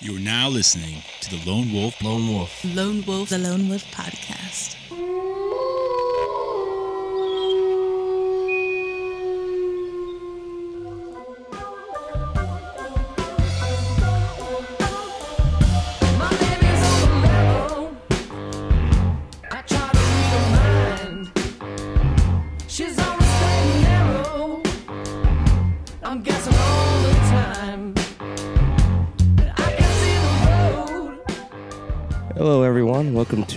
You are now listening to the Lone Wolf Lone Wolf. Lone Wolf, the Lone Wolf Podcast.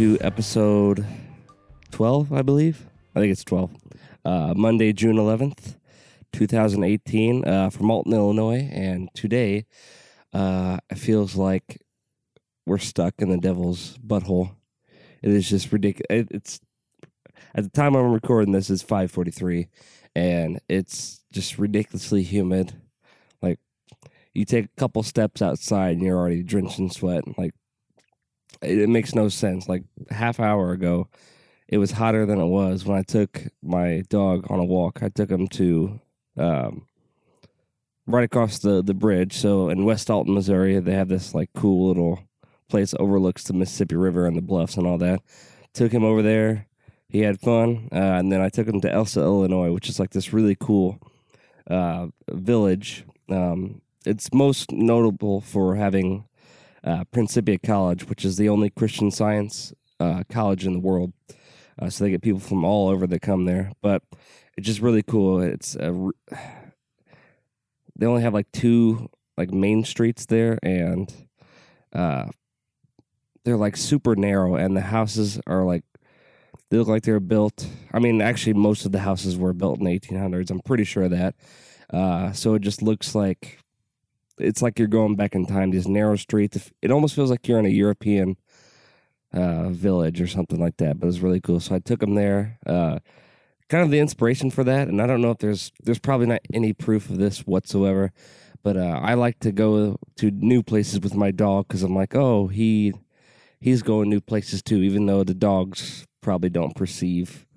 To episode 12, I believe. I think it's 12. Uh, Monday, June 11th, 2018, uh, from Alton, Illinois. And today, uh, it feels like we're stuck in the devil's butthole. It is just ridiculous. It, it's at the time I'm recording this is 5:43, and it's just ridiculously humid. Like you take a couple steps outside and you're already drenched in sweat. Like it, it makes no sense. Like half hour ago, it was hotter than it was when I took my dog on a walk. I took him to um, right across the the bridge. So in West Alton, Missouri, they have this like cool little place that overlooks the Mississippi River and the bluffs and all that. Took him over there. He had fun, uh, and then I took him to Elsah, Illinois, which is like this really cool uh, village. Um, it's most notable for having uh, Principia College, which is the only Christian Science uh, college in the world. Uh, so they get people from all over that come there, but it's just really cool. It's a, r- they only have like two like main streets there, and uh, they're like super narrow, and the houses are like they look like they were built. I mean, actually, most of the houses were built in the 1800s. I'm pretty sure that. Uh, so it just looks like it's like you're going back in time. These narrow streets. It almost feels like you're in a European uh, village or something like that. But it's really cool. So I took him there. Uh, kind of the inspiration for that. And I don't know if there's there's probably not any proof of this whatsoever. But uh, I like to go to new places with my dog because I'm like, oh, he he's going new places too. Even though the dogs probably don't perceive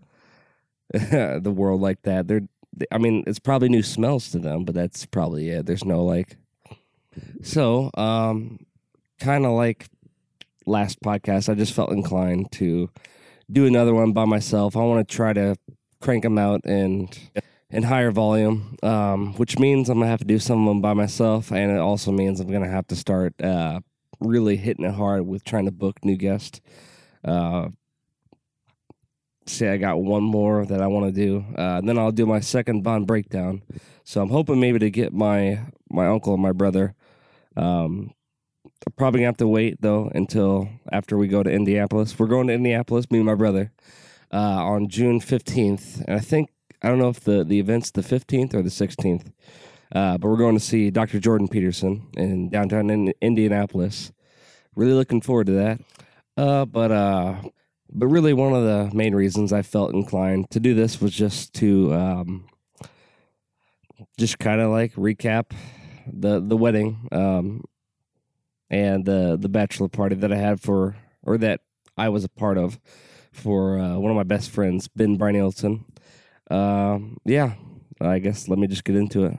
the world like that. They're I mean, it's probably new smells to them, but that's probably it. There's no like so, um, kind of like last podcast, I just felt inclined to do another one by myself. I want to try to crank them out and in higher volume, um, which means I'm gonna have to do some of them by myself, and it also means I'm gonna have to start uh, really hitting it hard with trying to book new guests. Uh, say I got one more that I want to do, uh, then I'll do my second bond breakdown. So I'm hoping maybe to get my my uncle and my brother. Um, I'm probably gonna have to wait though until after we go to Indianapolis. We're going to Indianapolis, me and my brother, uh, on June 15th, and I think I don't know if the the event's the 15th or the 16th, uh, but we're going to see Dr. Jordan Peterson in downtown in Indianapolis. Really looking forward to that. Uh, but uh, but really, one of the main reasons I felt inclined to do this was just to um, just kind of like recap the the wedding um, and the the bachelor party that I had for or that I was a part of for uh, one of my best friends, Ben Brynelson. Um, yeah, I guess let me just get into it.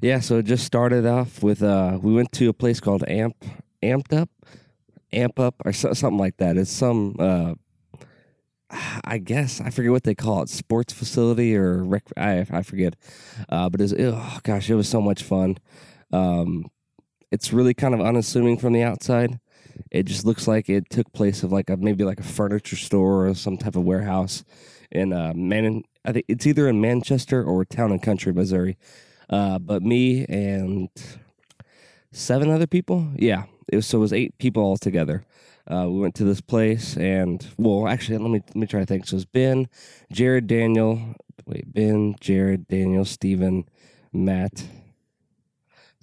Yeah, so it just started off with uh, we went to a place called Amp Amped Up, Amp Up, or so, something like that. It's some uh, I guess I forget what they call it, sports facility or rec. I I forget, uh, but it's oh gosh, it was so much fun. Um, it's really kind of unassuming from the outside. It just looks like it took place of like a maybe like a furniture store or some type of warehouse in uh, Man. I think it's either in Manchester or Town and Country, Missouri. Uh, but me and seven other people, yeah, it was so it was eight people all together. Uh, we went to this place, and well, actually, let me let me try to think. So it was Ben, Jared, Daniel. Wait, Ben, Jared, Daniel, Stephen, Matt.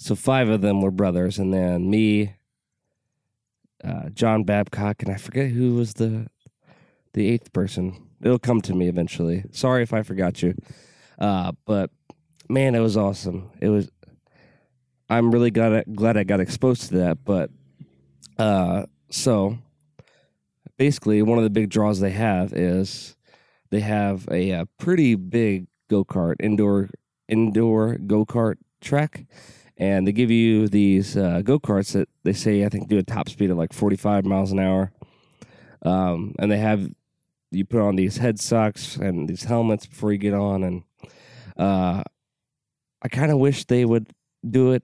So five of them were brothers, and then me, uh, John Babcock, and I forget who was the the eighth person. It'll come to me eventually. Sorry if I forgot you, uh, but man, it was awesome. It was. I'm really glad glad I got exposed to that, but uh, so basically, one of the big draws they have is they have a, uh pretty big go kart indoor indoor go kart track, and they give you these uh, go karts that they say I think do a top speed of like 45 miles an hour. Um, and they have you put on these head socks and these helmets before you get on, and uh, I kind of wish they would do it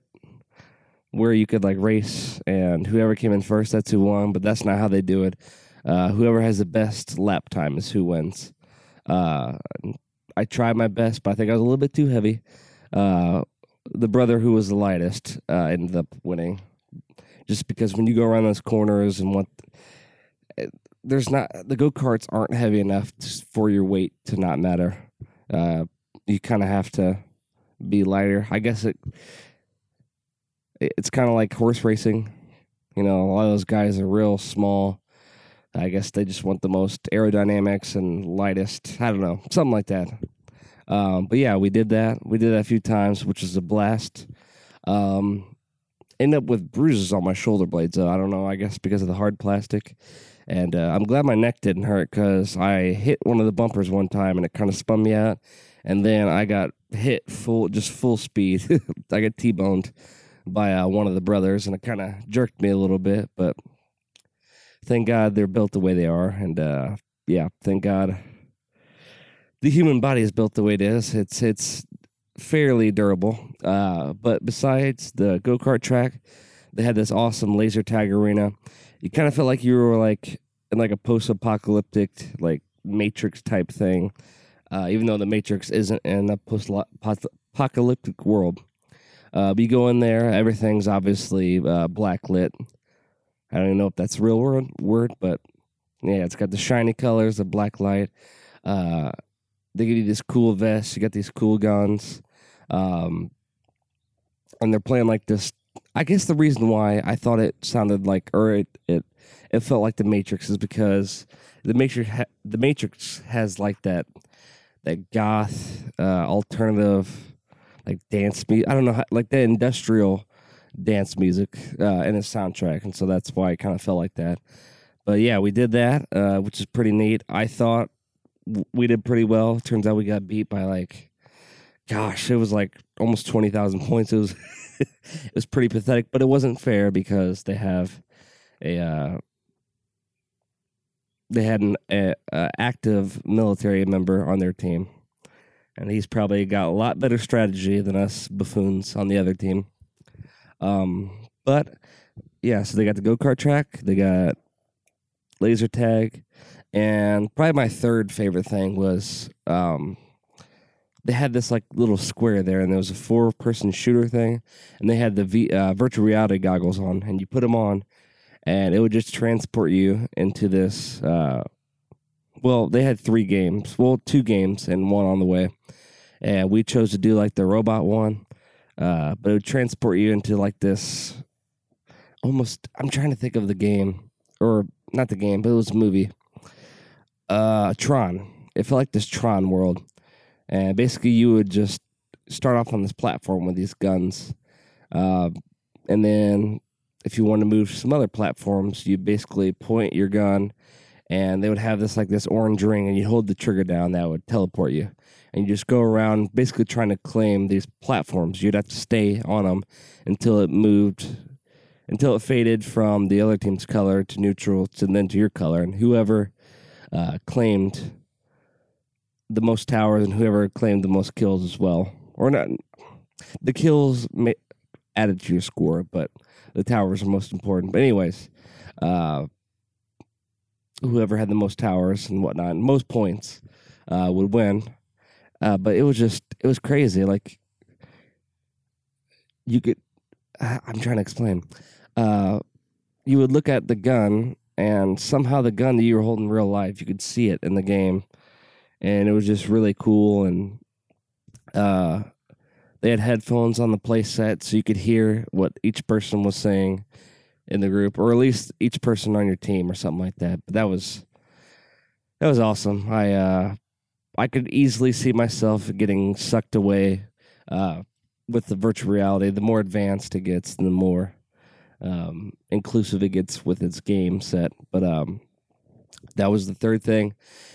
where you could like race and whoever came in first, that's who won. But that's not how they do it. Uh, whoever has the best lap time is who wins. Uh, I tried my best, but I think I was a little bit too heavy. Uh, the brother who was the lightest uh, ended up winning, just because when you go around those corners and what there's not the go karts aren't heavy enough for your weight to not matter. Uh, you kind of have to be lighter. I guess it it's kind of like horse racing. You know, a lot of those guys are real small. I guess they just want the most aerodynamics and lightest. I don't know, something like that. Um, but yeah, we did that. We did that a few times, which was a blast. Um, ended up with bruises on my shoulder blades. Though I don't know. I guess because of the hard plastic. And uh, I'm glad my neck didn't hurt because I hit one of the bumpers one time and it kind of spun me out. And then I got hit full, just full speed. I got T-boned by uh, one of the brothers, and it kind of jerked me a little bit. But thank God they're built the way they are, and uh, yeah, thank God the human body is built the way it is. It's it's fairly durable. Uh, but besides the go kart track, they had this awesome laser tag arena. You kind of felt like you were like in like a post apocalyptic like Matrix type thing. Uh, even though the Matrix isn't in a post apocalyptic world. Uh, but you go in there, everything's obviously uh, black lit. I don't even know if that's a real word, word, but yeah, it's got the shiny colors, the black light. Uh, they give you this cool vest. You got these cool guns, um, and they're playing like this. I guess the reason why I thought it sounded like, or it it, it felt like the Matrix, is because the Matrix ha- the Matrix has like that that goth uh, alternative like dance music. I don't know, how, like the industrial dance music uh, in its soundtrack, and so that's why it kind of felt like that. But yeah, we did that, uh, which is pretty neat. I thought we did pretty well. Turns out we got beat by like, gosh, it was like almost twenty thousand points. It was it was pretty pathetic, but it wasn't fair because they have a uh, they had an a, a active military member on their team and he's probably got a lot better strategy than us buffoons on the other team. Um, but yeah, so they got the go kart track, they got laser tag, and probably my third favorite thing was um, they had this like little square there, and there was a four person shooter thing, and they had the v, uh, virtual reality goggles on, and you put them on, and it would just transport you into this. Uh, well, they had three games, well, two games, and one on the way and we chose to do like the robot one. Uh, but it would transport you into like this almost. I'm trying to think of the game, or not the game, but it was a movie. Uh, Tron. It felt like this Tron world, and basically you would just start off on this platform with these guns, uh, and then if you want to move some other platforms, you basically point your gun, and they would have this like this orange ring, and you hold the trigger down that would teleport you and you just go around basically trying to claim these platforms. You'd have to stay on them until it moved, until it faded from the other team's color to neutral, to then to your color, and whoever uh, claimed the most towers and whoever claimed the most kills as well, or not. The kills ma- added to your score, but the towers are most important. But anyways, uh, whoever had the most towers and whatnot, most points, uh, would win. Uh, but it was just it was crazy. Like you could, I'm trying to explain. Uh, you would look at the gun, and somehow the gun that you were holding in real life, you could see it in the game, and it was just really cool. And uh, they had headphones on the play set, so you could hear what each person was saying in the group, or at least each person on your team, or something like that. But that was that was awesome. I uh, I could easily see myself getting sucked away uh, with the virtual reality. The more advanced it gets, the more um, inclusive it gets with its game set. But um, that was the third thing,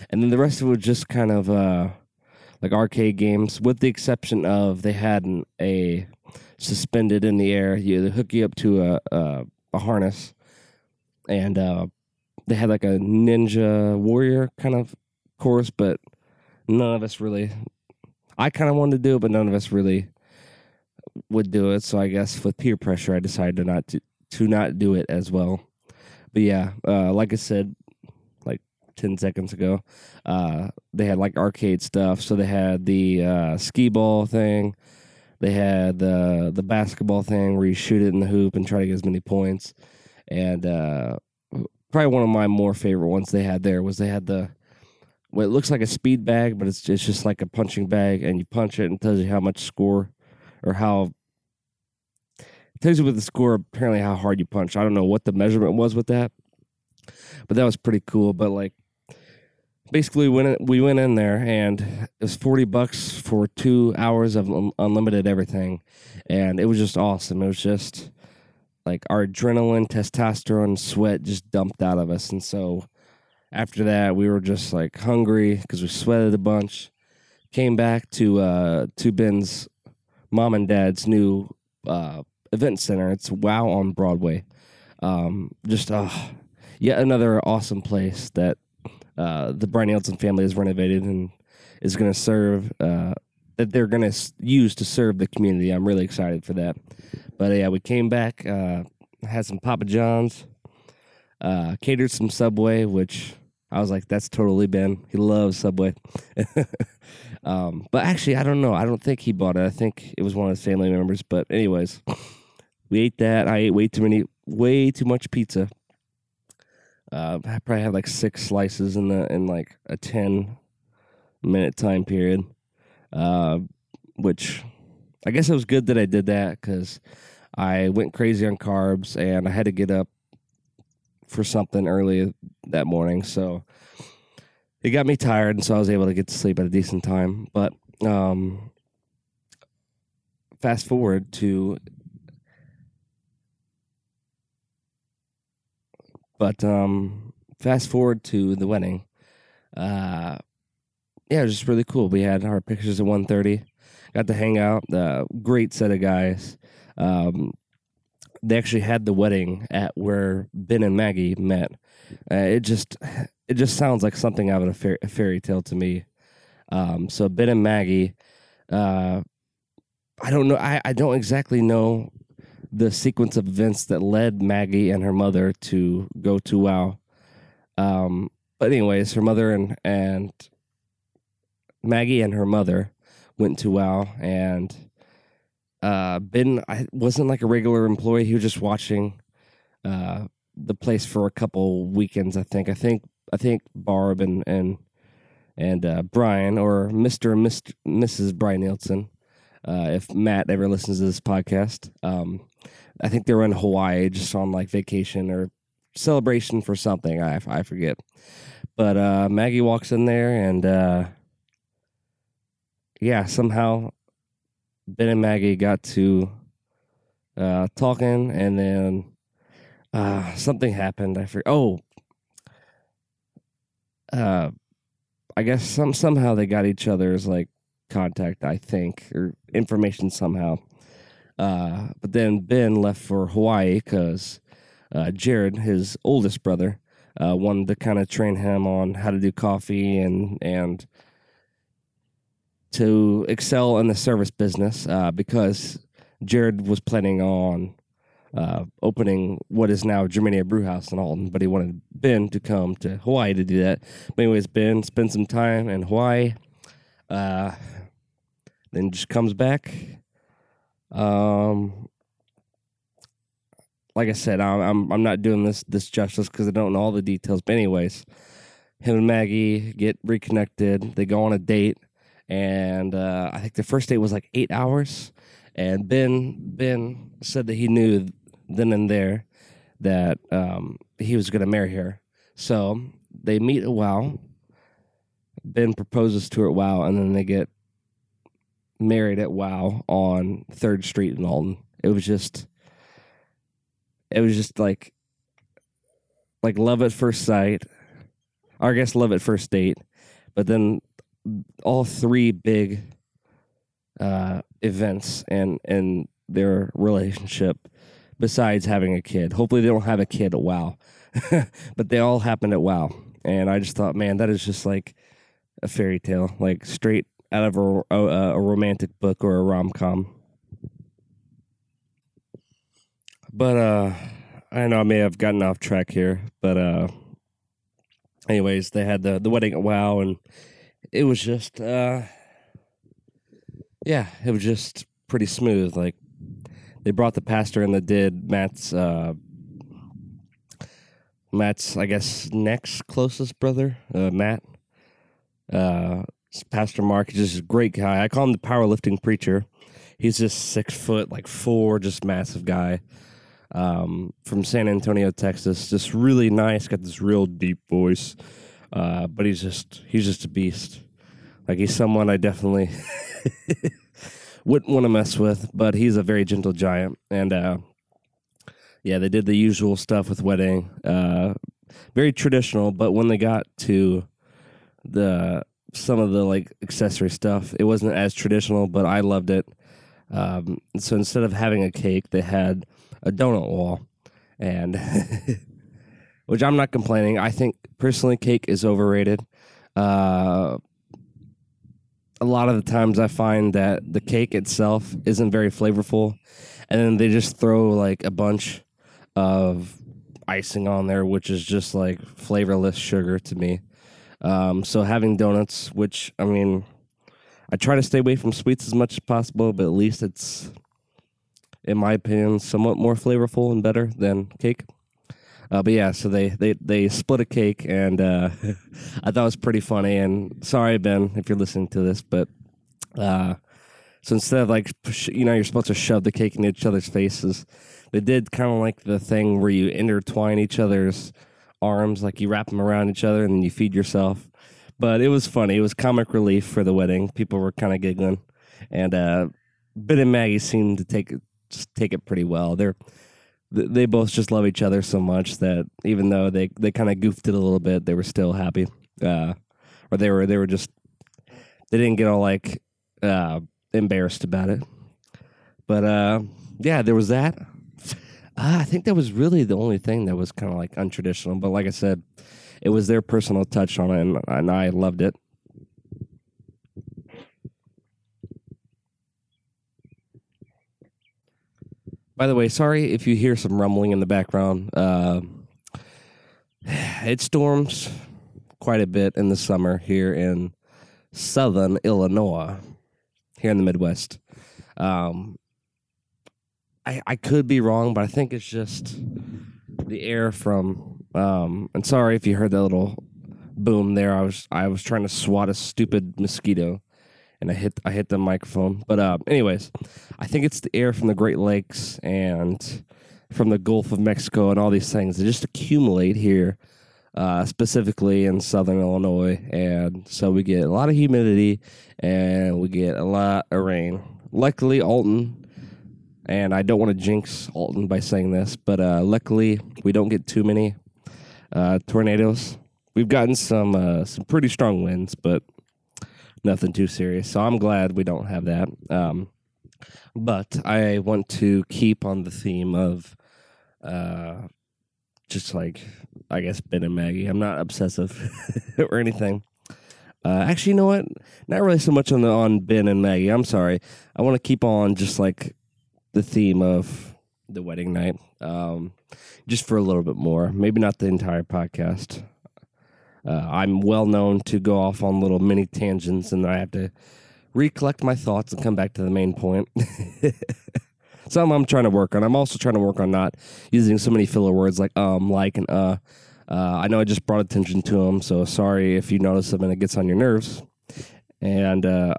and then the rest of it was just kind of uh, like arcade games, with the exception of they had an, a suspended in the air. You hook you up to a a, a harness, and uh, they had like a ninja warrior kind of course, but none of us really. I kind of wanted to do it, but none of us really would do it. So I guess with peer pressure, I decided to not to, to not do it as well. But yeah, uh, like I said, like ten seconds ago, uh, they had like arcade stuff. So they had the uh, skee ball thing. They had the the basketball thing where you shoot it in the hoop and try to get as many points. And uh, probably one of my more favorite ones they had there was they had the what it looks like a speed bag, but it's it's just like a punching bag, and you punch it and it tells you how much score or how tells you with the score apparently how hard you punch. I don't know what the measurement was with that, but that was pretty cool. But like basically, when it, we went in there and it was forty bucks for two hours of unlimited everything, and it was just awesome. It was just like our adrenaline, testosterone, sweat just dumped out of us, and so after that we were just like hungry because we sweated a bunch. Came back to uh, to Ben's mom and dad's new uh, event center. It's Wow on Broadway. Um, just uh, yet another awesome place that uh, the Brian Nielsen family has renovated and is going to serve. Uh, that they're going to use to serve the community. I'm really excited for that. But yeah, we came back, uh, had some Papa John's, uh, catered some Subway, which I was like, that's totally Ben. He loves Subway. um, but actually, I don't know. I don't think he bought it. I think it was one of his family members. But anyways, we ate that. I ate way too many, way too much pizza. Uh, I probably had like six slices in the in like a ten minute time period, uh, which I guess it was good that I did that because I went crazy on carbs and I had to get up for something early that morning. So it got me tired, and so I was able to get to sleep at a decent time. But um, fast forward to, but um, fast forward to the wedding. Uh, yeah, it was just really cool. We had our pictures at 1.30. Got to hang out. Uh, great set of guys. Um, they actually had the wedding at where Ben and Maggie met. Uh, it just it just sounds like something out of a, a fairy tale to me. Um, so Ben and Maggie, uh, I don't know. I, I don't exactly know the sequence of events that led Maggie and her mother to go to WoW. Um, but anyways, her mother and and Maggie and her mother went to WoW and uh, Ben I wasn't like a regular employee. He was just watching uh, the place for a couple weekends. I think. I think. I think Barb and and and uh, Brian or Mister and Mr. Mrs. Brian Nielsen. Uh, if Matt ever listens to this podcast, um, I think they were in Hawaii just on like vacation or celebration for something. I I forget. But uh, Maggie walks in there and uh, yeah, somehow Ben and Maggie got to uh, talking, and then uh, something happened. I forget. Oh, uh, I guess some somehow they got each other's like contact. I think or information somehow. Uh, but then Ben left for Hawaii because uh, Jared, his oldest brother, uh, wanted to kind of train him on how to do coffee and and to excel in the service business uh, because Jared was planning on uh, opening what is now Germania Brewhouse in Alton, but he wanted Ben to come to Hawaii to do that. But anyways, Ben spent some time in Hawaii, uh, then just comes back. Um, like I said, I'm I'm, I'm not doing this this justice because I don't know all the details. But anyways, him and Maggie get reconnected. They go on a date and uh, I think the first date was like eight hours. And Ben Ben said that he knew then and there that um, he was going to marry her. So they meet at WoW. Ben proposes to her at WoW, and then they get married at WoW on Third Street in Alton. It was just, it was just like, like love at first sight, or I guess love at first date. But then all three big uh, events and and their relationship besides having a kid. Hopefully, they don't have a kid at WoW, but they all happened at WoW. And I just thought, man, that is just like a fairy tale, like straight out of a, a, a romantic book or a rom com. But uh, I know I may have gotten off track here, but uh, anyways, they had the the wedding at WoW, and it was just uh, yeah, it was just pretty smooth. Like they brought the pastor and that did Matt's uh, Matt's I guess next closest brother, uh, Matt. Uh, Pastor Mark is just a great guy. I call him the powerlifting preacher. He's just six foot, like four, just massive guy. Um, from San Antonio, Texas. Just really nice. Got this real deep voice. Uh, but he's just he's just a beast. Like he's someone I definitely wouldn't want to mess with, but he's a very gentle giant. And uh, yeah, they did the usual stuff with wedding. Uh, very traditional, but when they got to the some of the like accessory stuff, it wasn't as traditional, but I loved it. Um, so instead of having a cake, they had a donut wall, and which I'm not complaining. I think personally, cake is overrated. Uh, a lot of the times, I find that the cake itself isn't very flavorful, and then they just throw like a bunch of icing on there, which is just like flavorless sugar to me. Um, so having donuts, which I mean, I try to stay away from sweets as much as possible, but at least it's, in my opinion, somewhat more flavorful and better than cake. Uh, but yeah, so they they they split a cake, and uh, I thought it was pretty funny. And sorry, Ben, if you're listening to this, but uh, so instead of like you know you're supposed to shove the cake in each other's faces, they did kind of like the thing where you intertwine each other's arms, like you wrap them around each other, and then you feed yourself. But it was funny. It was comic relief for the wedding. People were kind of giggling, and uh, Ben and Maggie seemed to take it just take it pretty well. They're they both just love each other so much that even though they they kind of goofed it a little bit, they were still happy. Uh, or they were they were just they didn't get all like uh, embarrassed about it. But uh, yeah, there was that. Uh, I think that was really the only thing that was kind of like untraditional. But like I said, it was their personal touch on it, and, and I loved it. By the way, sorry if you hear some rumbling in the background. Uh, it storms quite a bit in the summer here in southern Illinois, here in the Midwest. Um, I, I could be wrong, but I think it's just the air from. Um, and sorry if you heard that little boom there. I was I was trying to swat a stupid mosquito, and I hit I hit the microphone. But uh, anyways, I think it's the air from the Great Lakes and from the Gulf of Mexico and all these things. that just accumulate here, uh, specifically in southern Illinois, and so we get a lot of humidity and we get a lot of rain. Luckily, Alton and I don't want to jinx Alton by saying this, but uh, luckily we don't get too many uh, tornadoes. We've gotten some uh, some pretty strong winds, but nothing too serious. So I'm glad we don't have that. Um, but I want to keep on the theme of uh, just like I guess Ben and Maggie. I'm not obsessive or anything. Uh, actually, you know what? Not really so much on the on Ben and Maggie. I'm sorry. I want to keep on just like the theme of the wedding night, um, just for a little bit more. Maybe not the entire podcast. Uh, I'm well known to go off on little mini tangents, and I have to recollect my thoughts and come back to the main point. Something I'm trying to work on. I'm also trying to work on not using so many filler words like um, like, and uh. Uh, I know I just brought attention to them, so sorry if you notice them and it gets on your nerves. And uh,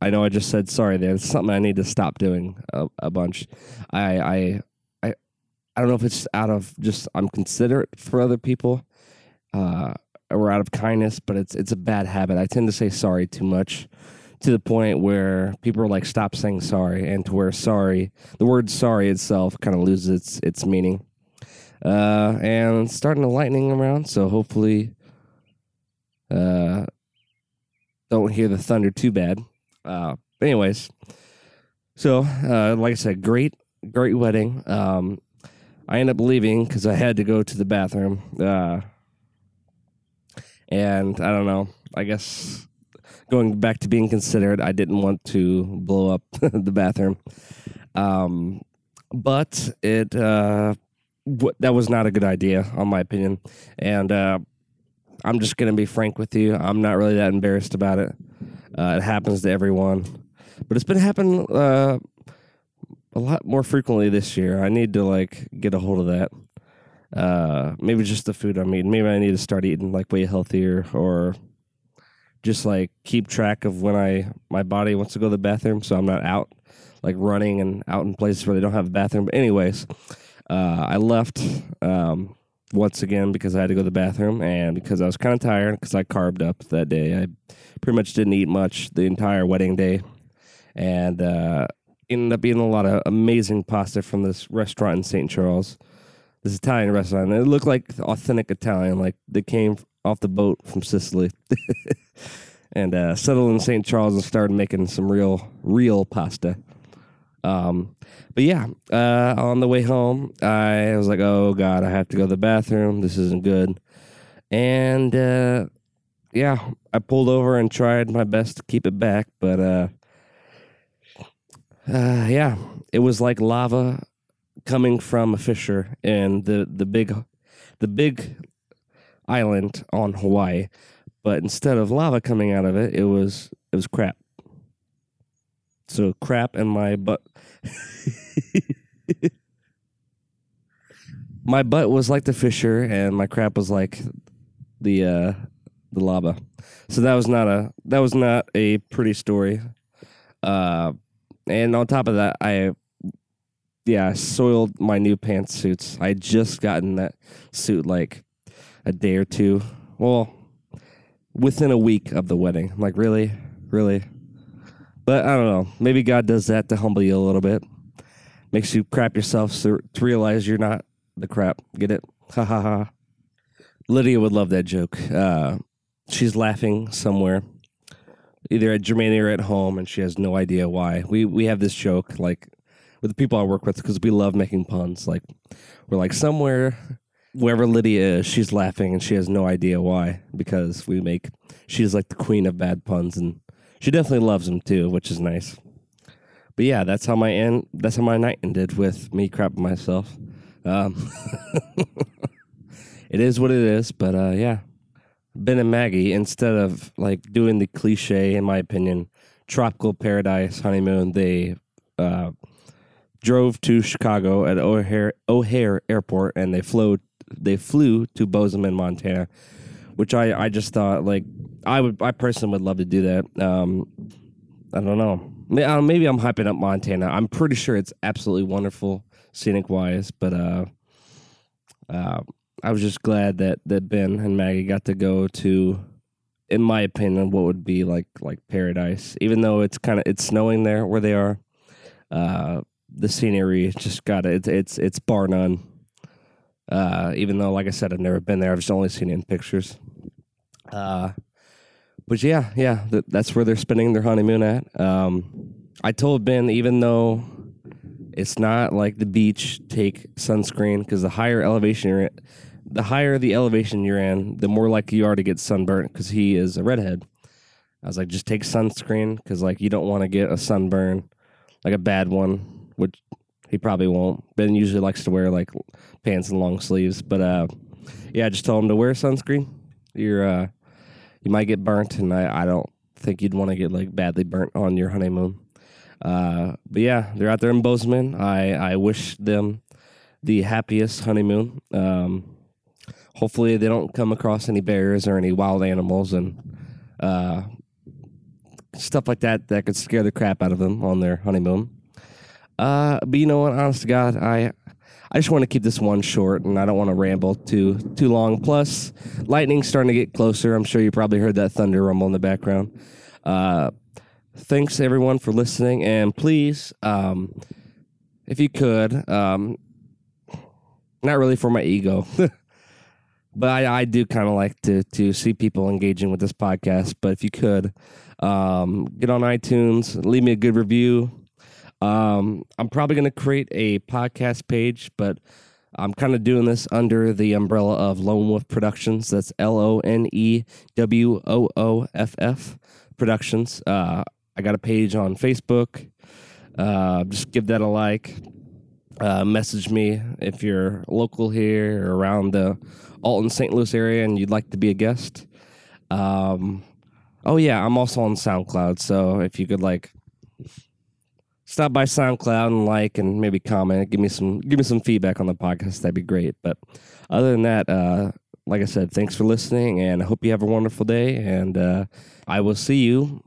I know I just said sorry there. It's something I need to stop doing a, a bunch. I, I I I don't know if it's out of just I'm considerate for other people, uh, or out of kindness, but it's it's a bad habit. I tend to say sorry too much, to the point where people are like stop saying sorry, and to where sorry, the word sorry itself kind of loses its its meaning. Uh, and starting to lightning around, so hopefully, uh, don't hear the thunder too bad. Uh, anyways, So, uh, like I said, great, great wedding. Um, I ended up leaving because I had to go to the bathroom. Uh, and I don't know. I guess going back to being considerate, I didn't want to blow up the bathroom. Um, but it uh, that was not a good idea, on my opinion. And uh, I'm just gonna be frank with you. I'm not really that embarrassed about it. Uh, it happens to everyone, but it's been happening uh, a lot more frequently this year. I need to like get a hold of that. Uh, maybe just the food I'm eating. Maybe I need to start eating like way healthier, or just like keep track of when I my body wants to go to the bathroom, so I'm not out like running and out in places where they don't have a bathroom. But anyways, uh, I left um, once again because I had to go to the bathroom and because I was kind of tired because I carved up that day. I pretty much didn't eat much the entire wedding day, and uh, ended up eating a lot of amazing pasta from this restaurant in St. Charles. This Italian restaurant. And it looked like authentic Italian, like they came off the boat from Sicily. and uh, settled in St. Charles and started making some real, real pasta. Um, but yeah, uh, on the way home, I was like, "Oh God, I have to go to the bathroom. This isn't good." And uh, yeah, I pulled over and tried my best to keep it back, but uh, uh, yeah, it was like lava coming from a fissure in the the big, the big island on Hawaii. But instead of lava coming out of it, it was it was crap. So crap in my butt. my butt was like the fissure, and my crap was like the uh, the lava. So that was not a that was not a pretty story. Uh, and on top of that, I yeah soiled my new pantsuits. I just gotten that suit like a day or two. Well, within a week of the wedding. I'm like, really, really. But I don't know. Maybe God does that to humble you a little bit. Makes you crap yourself so, to realize you're not the crap. Get it? Ha ha ha. Lydia would love that joke. Uh, she's laughing somewhere, either at Germania or at home, and she has no idea why. We we have this joke like with the people I work with because we love making puns. Like we're like somewhere wherever Lydia is, she's laughing and she has no idea why because we make she's like the queen of bad puns and she definitely loves him too, which is nice. But yeah, that's how my end. That's how my night ended with me crapping myself. Um, it is what it is, but uh, yeah, Ben and Maggie instead of like doing the cliche, in my opinion, tropical paradise honeymoon, they uh, drove to Chicago at O'Hare O'Hare Airport and they flew they flew to Bozeman, Montana, which I I just thought like I would I personally would love to do that. Um, I don't know. Uh, Maybe I'm hyping up Montana. I'm pretty sure it's absolutely wonderful scenic wise, but uh, uh, I was just glad that that Ben and Maggie got to go to, in my opinion, what would be like like paradise. Even though it's kind of it's snowing there where they are, uh, the scenery just got it. It's it's bar none. Uh, even though, like I said, I've never been there. I've just only seen it in pictures. Uh, but yeah, yeah, th- that's where they're spending their honeymoon at. Um, I told Ben, even though it's not like the beach, take sunscreen because the higher elevation you're at, the higher the elevation you're in, the more likely you are to get sunburnt because he is a redhead. I was like, just take sunscreen because like you don't want to get a sunburn, like a bad one, which he probably won't. Ben usually likes to wear like pants and long sleeves, but uh, yeah, I just told him to wear sunscreen. You're uh, you might get burnt, and I, I don't think you'd want to get like badly burnt on your honeymoon. Uh, but yeah, they're out there in Bozeman. I I wish them the happiest honeymoon. Um, hopefully, they don't come across any bears or any wild animals and uh, stuff like that that could scare the crap out of them on their honeymoon. Uh, but you know what? Honest to God, I I just want to keep this one short, and I don't want to ramble too too long. Plus, lightning's starting to get closer. I'm sure you probably heard that thunder rumble in the background. Uh, thanks everyone for listening, and please, um, if you could, um, not really for my ego. But I, I do kind of like to to see people engaging with this podcast. But if you could, um, get on iTunes, leave me a good review. Um, I'm probably going to create a podcast page, but I'm kind of doing this under the umbrella of Lone Wooff Productions. That's L O N E W O O F F Productions. Uh, I got a page on Facebook. Uh, just give that a like. Uh, message me if you're local here or around the Alton, St. Louis area and you'd like to be a guest. Um, oh yeah, I'm also on SoundCloud, so if you could like stop by SoundCloud and like and maybe comment, give me some give me some feedback on the podcast, that'd be great. But other than that, uh, like I said, thanks for listening, and I hope you have a wonderful day. And uh, I will see you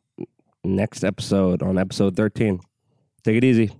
next episode on episode 13. Take it easy.